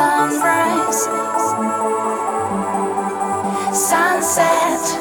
sunrise, sunset.